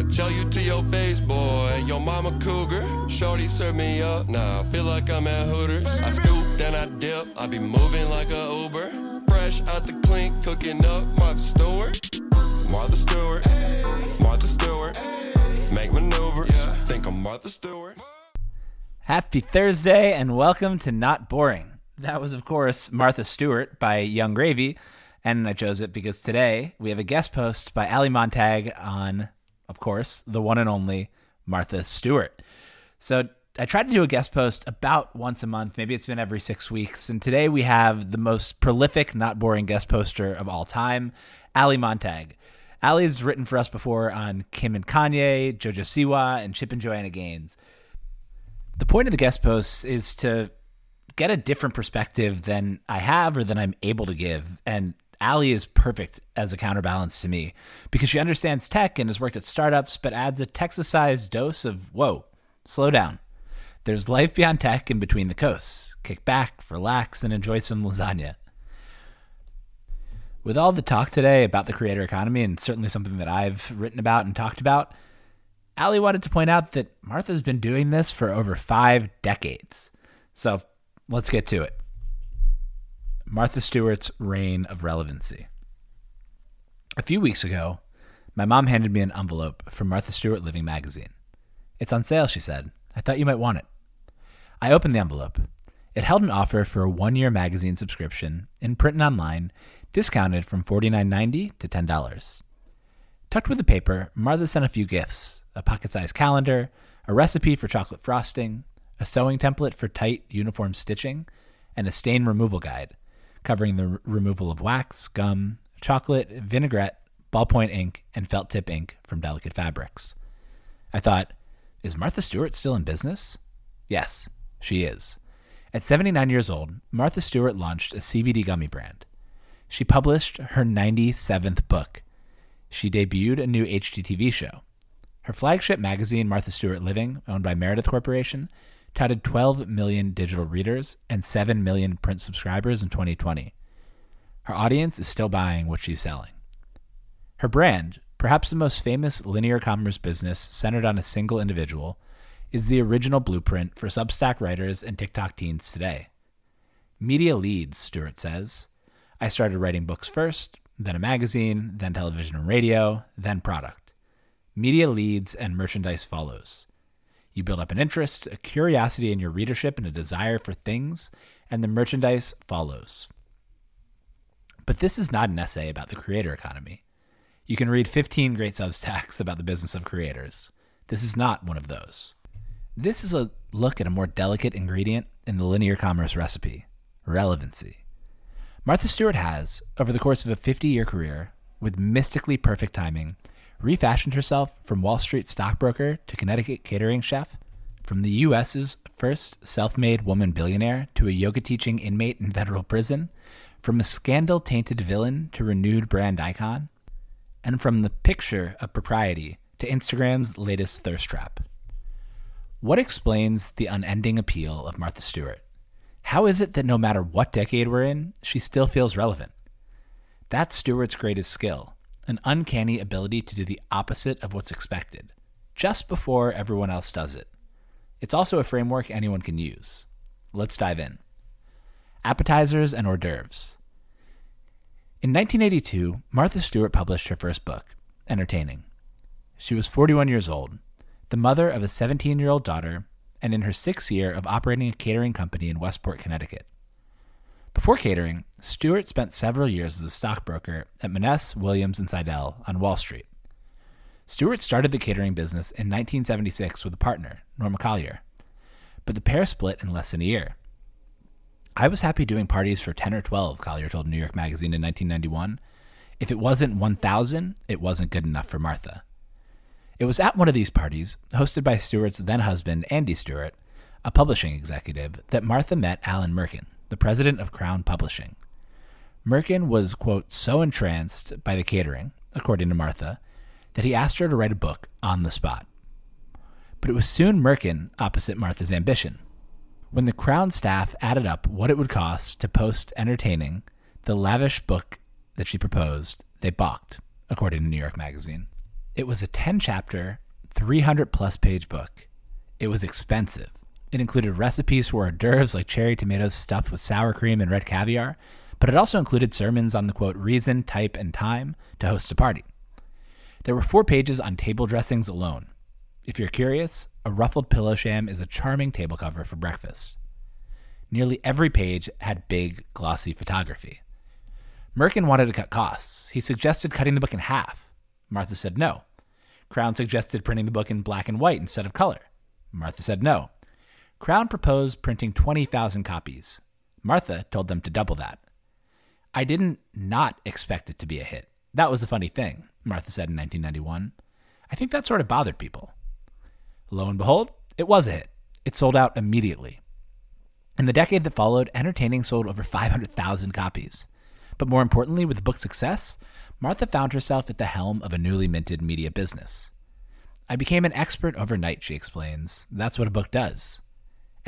I'ma tell you to your face, boy. Your mama cougar. Shorty serve me up. Nah, I feel like I'm at Hooters. I scoop, then I dip. I be moving like a Uber. Fresh out the clink, cooking up Martha Stewart. Martha Stewart. Martha Stewart. Make maneuvers. Think I'm Martha Stewart. Happy Thursday and welcome to Not Boring. That was, of course, Martha Stewart by Yung Gravy, and I chose it because today we have a guest post by Ali Montag on, of course, the one and only Martha Stewart. So I try to do a guest post about once a month. Maybe it's been every six weeks. And today we have the most prolific, not boring guest poster of all time, Ali Montag. Ali's written for us before on Kim and Kanye, Jojo Siwa, and Chip and Joanna Gaines. The point of the guest posts is to get a different perspective than I have or than I'm able to give. And Ali is perfect as a counterbalance to me because she understands tech and has worked at startups, but adds a Texas sized dose of, whoa, slow down. There's life beyond tech and between the coasts. Kick back, relax, and enjoy some lasagna. With all the talk today about the creator economy, and certainly something that I've written about and talked about, Ali wanted to point out that Martha's been doing this for over five decades. So let's get to it. Martha Stewart's reign of relevancy. A few weeks ago, my mom handed me an envelope from Martha Stewart Living magazine. It's on sale, she said. I thought you might want it. I opened the envelope. It held an offer for a one year magazine subscription, in print and online, discounted from $49.90 to $10. Tucked with the paper, Martha sent a few gifts a pocket sized calendar, a recipe for chocolate frosting, a sewing template for tight uniform stitching, and a stain removal guide covering the r- removal of wax, gum, chocolate, vinaigrette, ballpoint ink, and felt tip ink from delicate fabrics. I thought, is Martha Stewart still in business? Yes, she is. At 79 years old, Martha Stewart launched a CBD gummy brand. She published her 97th book. She debuted a new HGTV show. Her flagship magazine, Martha Stewart Living, owned by Meredith Corporation, touted 12 million digital readers and 7 million print subscribers in 2020. Her audience is still buying what she's selling. Her brand, perhaps the most famous linear commerce business centered on a single individual, is the original blueprint for Substack writers and TikTok teens today. Media leads, Stewart says. I started writing books first, then a magazine, then television and radio, then product. Media leads and merchandise follows. You build up an interest, a curiosity in your readership, and a desire for things, and the merchandise follows. But this is not an essay about the creator economy. You can read 15 great Substacks about the business of creators. This is not one of those. This is a look at a more delicate ingredient in the linear commerce recipe relevancy. Martha Stewart has, over the course of a 50 year career, with mystically perfect timing, refashioned herself from Wall Street stockbroker to Connecticut catering chef, from the U.S.'s first self made woman billionaire to a yoga teaching inmate in federal prison, from a scandal tainted villain to renewed brand icon, and from the picture of propriety to Instagram's latest thirst trap. What explains the unending appeal of Martha Stewart? How is it that no matter what decade we're in, she still feels relevant? That's Stewart's greatest skill an uncanny ability to do the opposite of what's expected, just before everyone else does it. It's also a framework anyone can use. Let's dive in. Appetizers and hors d'oeuvres. In 1982, Martha Stewart published her first book, Entertaining. She was 41 years old, the mother of a 17 year old daughter, and in her sixth year of operating a catering company in Westport, Connecticut. Before catering, Stewart spent several years as a stockbroker at Monness, Williams, and Sidel on Wall Street. Stewart started the catering business in 1976 with a partner, Norma Collier, but the pair split in less than a year. I was happy doing parties for 10 or 12, Collier told New York Magazine in 1991. If it wasn't 1,000, it wasn't good enough for Martha. It was at one of these parties, hosted by Stewart's then husband, Andy Stewart, a publishing executive, that Martha met Alan Mirken, the president of Crown Publishing. Mirken was, quote, so entranced by the catering, according to Martha, that he asked her to write a book on the spot. But it was soon Mirken opposite Martha's ambition. When the Crown staff added up what it would cost to post entertaining the lavish book that she proposed, they balked, according to New York Magazine. It was a 10 chapter, 300 plus page book. It was expensive. It included recipes for hors d'oeuvres like cherry tomatoes stuffed with sour cream and red caviar, but it also included sermons on the quote, reason, type, and time to host a party. There were four pages on table dressings alone. If you're curious, a ruffled pillow sham is a charming table cover for breakfast. Nearly every page had big, glossy photography. Mirken wanted to cut costs. He suggested cutting the book in half. Martha said no. Crown suggested printing the book in black and white instead of color. Martha said no. Crown proposed printing 20,000 copies. Martha told them to double that. I didn't not expect it to be a hit. That was the funny thing, Martha said in 1991. I think that sort of bothered people. Lo and behold, it was a hit. It sold out immediately. In the decade that followed, Entertaining sold over 500,000 copies. But more importantly, with the book's success, Martha found herself at the helm of a newly minted media business. I became an expert overnight, she explains. That's what a book does.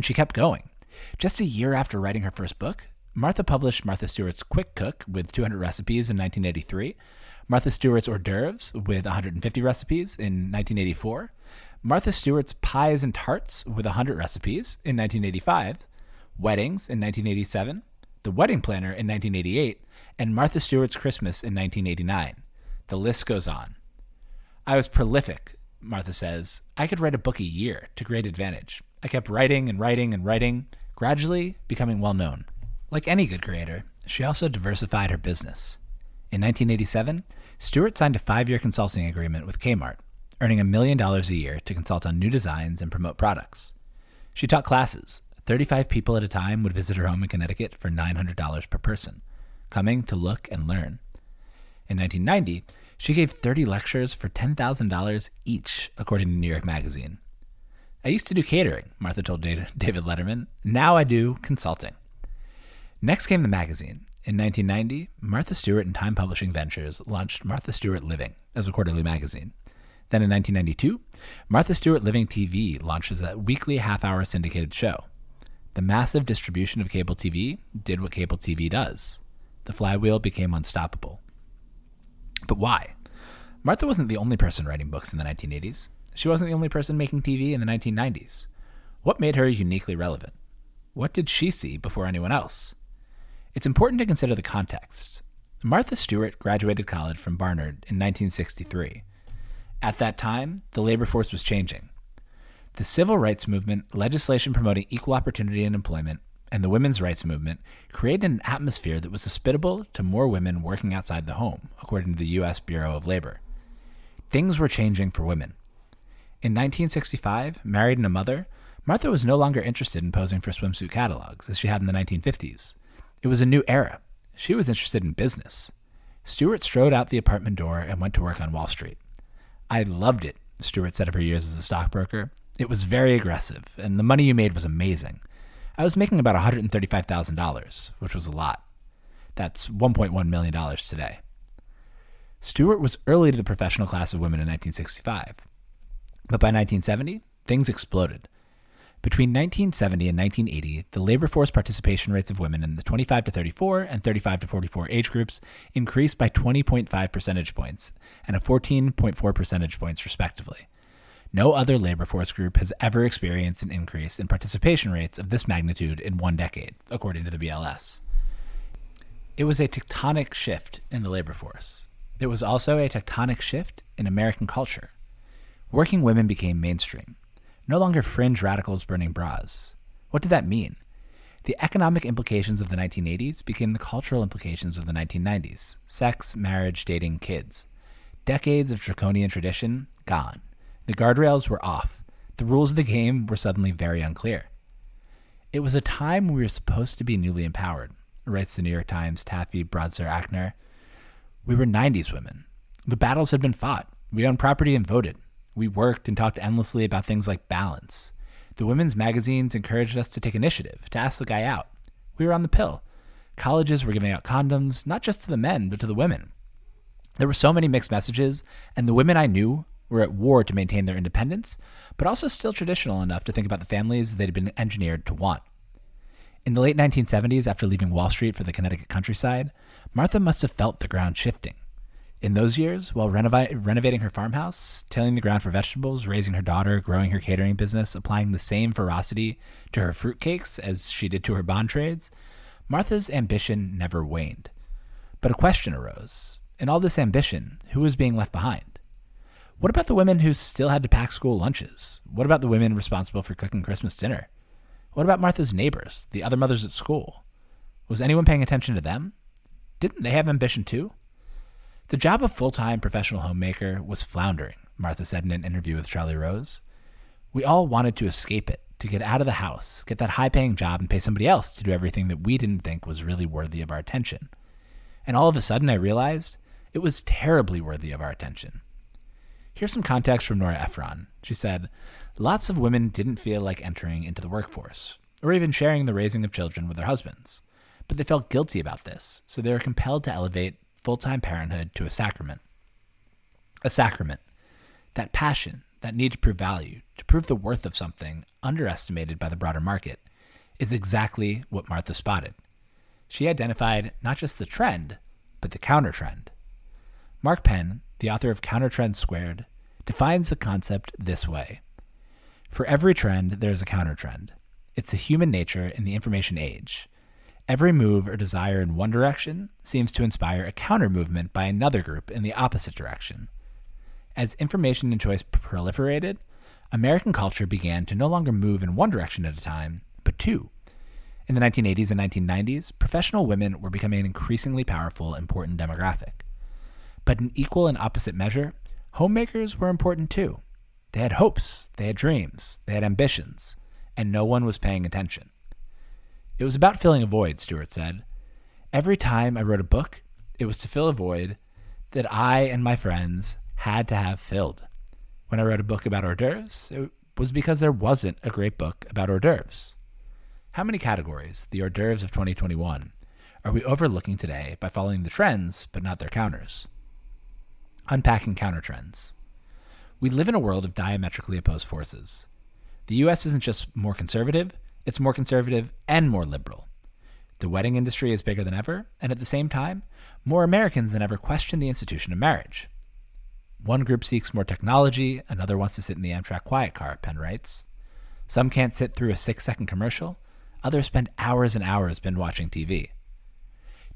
And she kept going. Just a year after writing her first book, Martha published Martha Stewart's Quick Cook with 200 recipes in 1983, Martha Stewart's Hors d'oeuvres with 150 recipes in 1984, Martha Stewart's Pies and Tarts with 100 recipes in 1985, Weddings in 1987, The Wedding Planner in 1988, and Martha Stewart's Christmas in 1989. The list goes on. I was prolific, Martha says. I could write a book a year to great advantage. I kept writing and writing and writing, gradually becoming well known. Like any good creator, she also diversified her business. In 1987, Stewart signed a five year consulting agreement with Kmart, earning a million dollars a year to consult on new designs and promote products. She taught classes. 35 people at a time would visit her home in Connecticut for $900 per person, coming to look and learn. In 1990, she gave 30 lectures for $10,000 each, according to New York Magazine. I used to do catering, Martha told David Letterman. Now I do consulting. Next came the magazine. In 1990, Martha Stewart and Time Publishing Ventures launched Martha Stewart Living as a quarterly magazine. Then in 1992, Martha Stewart Living TV launches a weekly half hour syndicated show. The massive distribution of cable TV did what cable TV does the flywheel became unstoppable. But why? Martha wasn't the only person writing books in the 1980s. She wasn't the only person making TV in the 1990s. What made her uniquely relevant? What did she see before anyone else? It's important to consider the context. Martha Stewart graduated college from Barnard in 1963. At that time, the labor force was changing. The civil rights movement, legislation promoting equal opportunity in employment, and the women's rights movement created an atmosphere that was hospitable to more women working outside the home, according to the U.S. Bureau of Labor. Things were changing for women. In 1965, married and a mother, Martha was no longer interested in posing for swimsuit catalogs as she had in the 1950s. It was a new era. She was interested in business. Stewart strode out the apartment door and went to work on Wall Street. I loved it, Stewart said of her years as a stockbroker. It was very aggressive, and the money you made was amazing. I was making about $135,000, which was a lot. That's $1.1 million today. Stewart was early to the professional class of women in 1965. But by 1970, things exploded. Between 1970 and 1980, the labor force participation rates of women in the 25 to 34 and 35 to 44 age groups increased by 20.5 percentage points and a 14.4 percentage points, respectively. No other labor force group has ever experienced an increase in participation rates of this magnitude in one decade, according to the BLS. It was a tectonic shift in the labor force. It was also a tectonic shift in American culture. Working women became mainstream no longer fringe radicals burning bras. What did that mean? The economic implications of the 1980s became the cultural implications of the 1990s sex, marriage, dating, kids. Decades of draconian tradition, gone. The guardrails were off. The rules of the game were suddenly very unclear. It was a time we were supposed to be newly empowered, writes the New York Times' Taffy Brodesser Akner. We were 90s women. The battles had been fought. We owned property and voted. We worked and talked endlessly about things like balance. The women's magazines encouraged us to take initiative, to ask the guy out. We were on the pill. Colleges were giving out condoms, not just to the men, but to the women. There were so many mixed messages, and the women I knew were at war to maintain their independence, but also still traditional enough to think about the families they'd been engineered to want. In the late 1970s, after leaving Wall Street for the Connecticut countryside, Martha must have felt the ground shifting. In those years, while renovating her farmhouse, tilling the ground for vegetables, raising her daughter, growing her catering business, applying the same ferocity to her fruitcakes as she did to her bond trades, Martha's ambition never waned. But a question arose. In all this ambition, who was being left behind? What about the women who still had to pack school lunches? What about the women responsible for cooking Christmas dinner? What about Martha's neighbors, the other mothers at school? Was anyone paying attention to them? Didn't they have ambition too? The job of full time professional homemaker was floundering, Martha said in an interview with Charlie Rose. We all wanted to escape it, to get out of the house, get that high paying job, and pay somebody else to do everything that we didn't think was really worthy of our attention. And all of a sudden, I realized it was terribly worthy of our attention. Here's some context from Nora Ephron. She said, Lots of women didn't feel like entering into the workforce, or even sharing the raising of children with their husbands, but they felt guilty about this, so they were compelled to elevate full time parenthood to a sacrament. A sacrament. That passion, that need to prove value, to prove the worth of something underestimated by the broader market, is exactly what Martha spotted. She identified not just the trend, but the counter trend. Mark Penn, the author of Counter Trend Squared, defines the concept this way For every trend, there is a counter trend. It's the human nature in the information age Every move or desire in one direction seems to inspire a counter movement by another group in the opposite direction. As information and choice proliferated, American culture began to no longer move in one direction at a time, but two. In the 1980s and 1990s, professional women were becoming an increasingly powerful, important demographic. But in equal and opposite measure, homemakers were important too. They had hopes, they had dreams, they had ambitions, and no one was paying attention. It was about filling a void, Stewart said. Every time I wrote a book, it was to fill a void that I and my friends had to have filled. When I wrote a book about hors d'oeuvres, it was because there wasn't a great book about hors d'oeuvres. How many categories, the hors d'oeuvres of 2021, are we overlooking today by following the trends but not their counters? Unpacking counter trends. We live in a world of diametrically opposed forces. The US isn't just more conservative, it's more conservative and more liberal. The wedding industry is bigger than ever, and at the same time, more Americans than ever question the institution of marriage. One group seeks more technology, another wants to sit in the Amtrak quiet car, Penn writes. Some can't sit through a six second commercial, others spend hours and hours binge watching TV.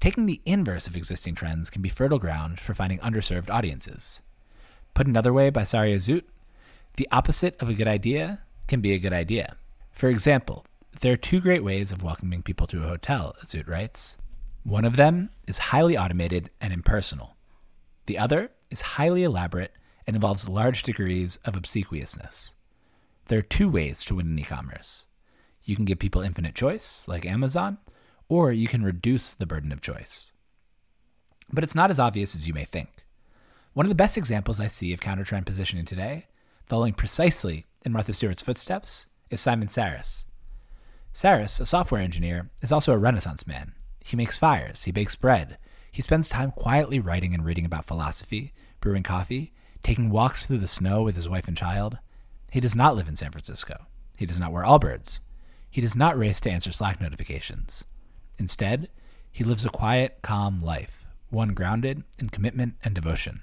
Taking the inverse of existing trends can be fertile ground for finding underserved audiences. Put another way by Sari Azout, the opposite of a good idea can be a good idea. For example, there are two great ways of welcoming people to a hotel, Azout writes. One of them is highly automated and impersonal. The other is highly elaborate and involves large degrees of obsequiousness. There are two ways to win in e commerce. You can give people infinite choice, like Amazon, or you can reduce the burden of choice. But it's not as obvious as you may think. One of the best examples I see of countertrend positioning today, following precisely in Martha Stewart's footsteps, is Simon Sarris, Sarris, a software engineer, is also a Renaissance man. He makes fires, he bakes bread, he spends time quietly writing and reading about philosophy, brewing coffee, taking walks through the snow with his wife and child. He does not live in San Francisco. He does not wear Allbirds. He does not race to answer Slack notifications. Instead, he lives a quiet, calm life, one grounded in commitment and devotion.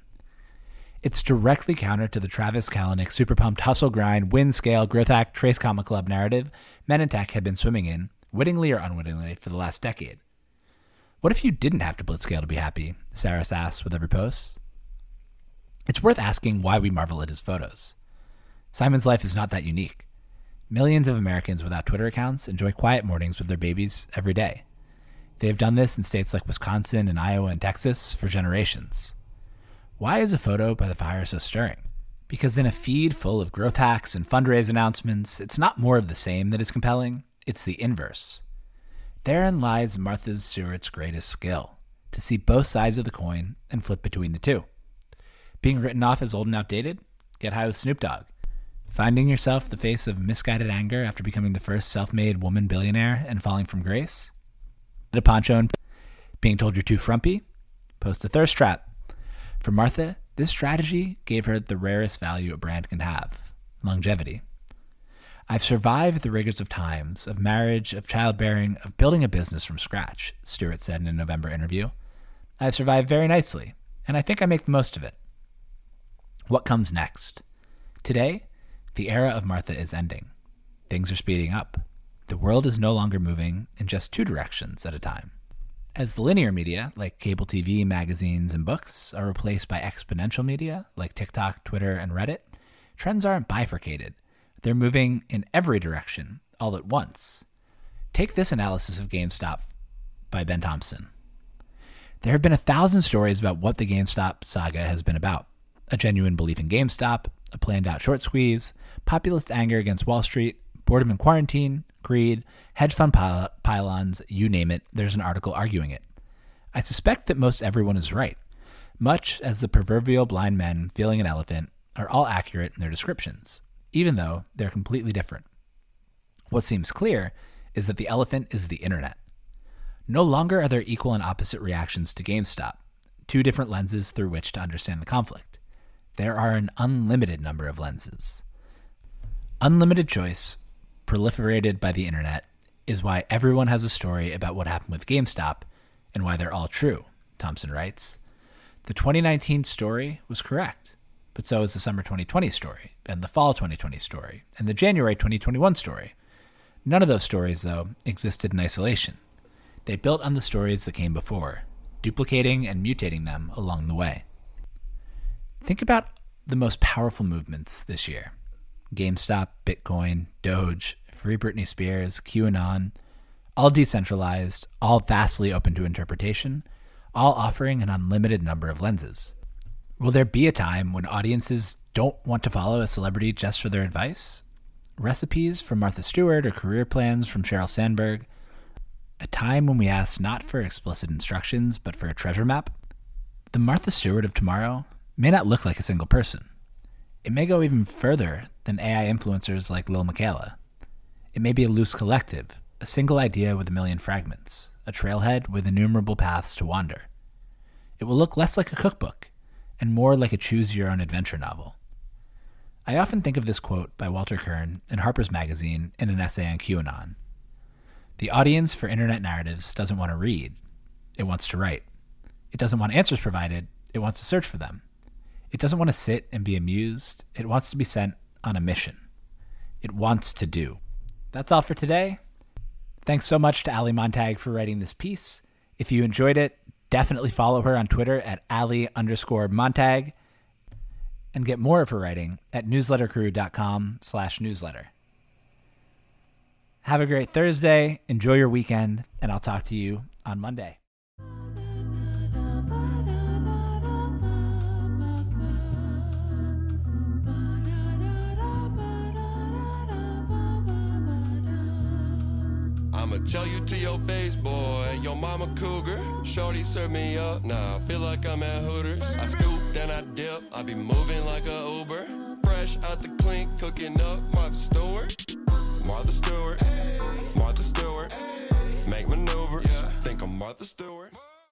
It's directly counter to the Travis Kalanick super pumped hustle grind, win scale, growth act, trace comma club narrative men in tech have been swimming in, wittingly or unwittingly, for the last decade. What if you didn't have to blitzscale to be happy? Sarris asks with every post. It's worth asking why we marvel at his photos. Simon's life is not that unique. Millions of Americans without Twitter accounts enjoy quiet mornings with their babies every day. They have done this in states like Wisconsin and Iowa and Texas for generations. Why is a photo by the fire so stirring? Because in a feed full of growth hacks and fundraise announcements, it's not more of the same that is compelling, it's the inverse. Therein lies Martha Stewart's greatest skill to see both sides of the coin and flip between the two. Being written off as old and outdated? Get high with Snoop Dogg. Finding yourself the face of misguided anger after becoming the first self made woman billionaire and falling from grace? The poncho and being told you're too frumpy? Post a thirst trap. For Martha, this strategy gave her the rarest value a brand can have longevity. I've survived the rigors of times, of marriage, of childbearing, of building a business from scratch, Stewart said in a November interview. I've survived very nicely, and I think I make the most of it. What comes next? Today, the era of Martha is ending. Things are speeding up. The world is no longer moving in just two directions at a time. As linear media, like cable TV, magazines, and books, are replaced by exponential media, like TikTok, Twitter, and Reddit, trends aren't bifurcated. They're moving in every direction, all at once. Take this analysis of GameStop by Ben Thompson. There have been a thousand stories about what the GameStop saga has been about a genuine belief in GameStop, a planned out short squeeze, populist anger against Wall Street, boredom in quarantine, greed, hedge fund pylons, you name it, there's an article arguing it. I suspect that most everyone is right, much as the proverbial blind men feeling an elephant are all accurate in their descriptions, even though they're completely different. What seems clear is that the elephant is the internet. No longer are there equal and opposite reactions to GameStop, two different lenses through which to understand the conflict. There are an unlimited number of lenses. Unlimited choice, proliferated by the internet, is why everyone has a story about what happened with GameStop and why they're all true, Thompson writes. The 2019 story was correct, but so is the summer 2020 story, and the fall 2020 story, and the January 2021 story. None of those stories, though, existed in isolation. They built on the stories that came before, duplicating and mutating them along the way. Think about the most powerful movements this year GameStop, Bitcoin, Doge, Free Britney Spears, QAnon, all decentralized, all vastly open to interpretation, all offering an unlimited number of lenses. Will there be a time when audiences don't want to follow a celebrity just for their advice? Recipes from Martha Stewart or career plans from Sheryl Sandberg? A time when we ask not for explicit instructions, but for a treasure map? The Martha Stewart of tomorrow may not look like a single person. It may go even further than AI influencers like Lil Miquela. It may be a loose collective, a single idea with a million fragments, a trailhead with innumerable paths to wander. It will look less like a cookbook and more like a choose your own adventure novel. I often think of this quote by Walter Kirn in Harper's Magazine in an essay on QAnon. The audience for internet narratives doesn't want to read, it wants to write. It doesn't want answers provided, it wants to search for them. It doesn't want to sit and be amused, it wants to be sent on a mission. It wants to do. That's all for today. Thanks so much to Ali Montag for writing this piece. If you enjoyed it, definitely follow her on Twitter at Ali underscore Montag and get more of her writing at newslettercrew.com slash newsletter. Have a great Thursday, enjoy your weekend, and I'll talk to you on Monday. Tell you to your face, boy. Your mama cougar. Shorty serve me up. Nah, I feel like I'm at Hooters. I scoop, then I dip. I be moving like a Uber. Fresh out the clink, cooking up Martha Stewart. Martha Stewart. Martha Stewart. Make maneuvers. Think I'm Martha Stewart.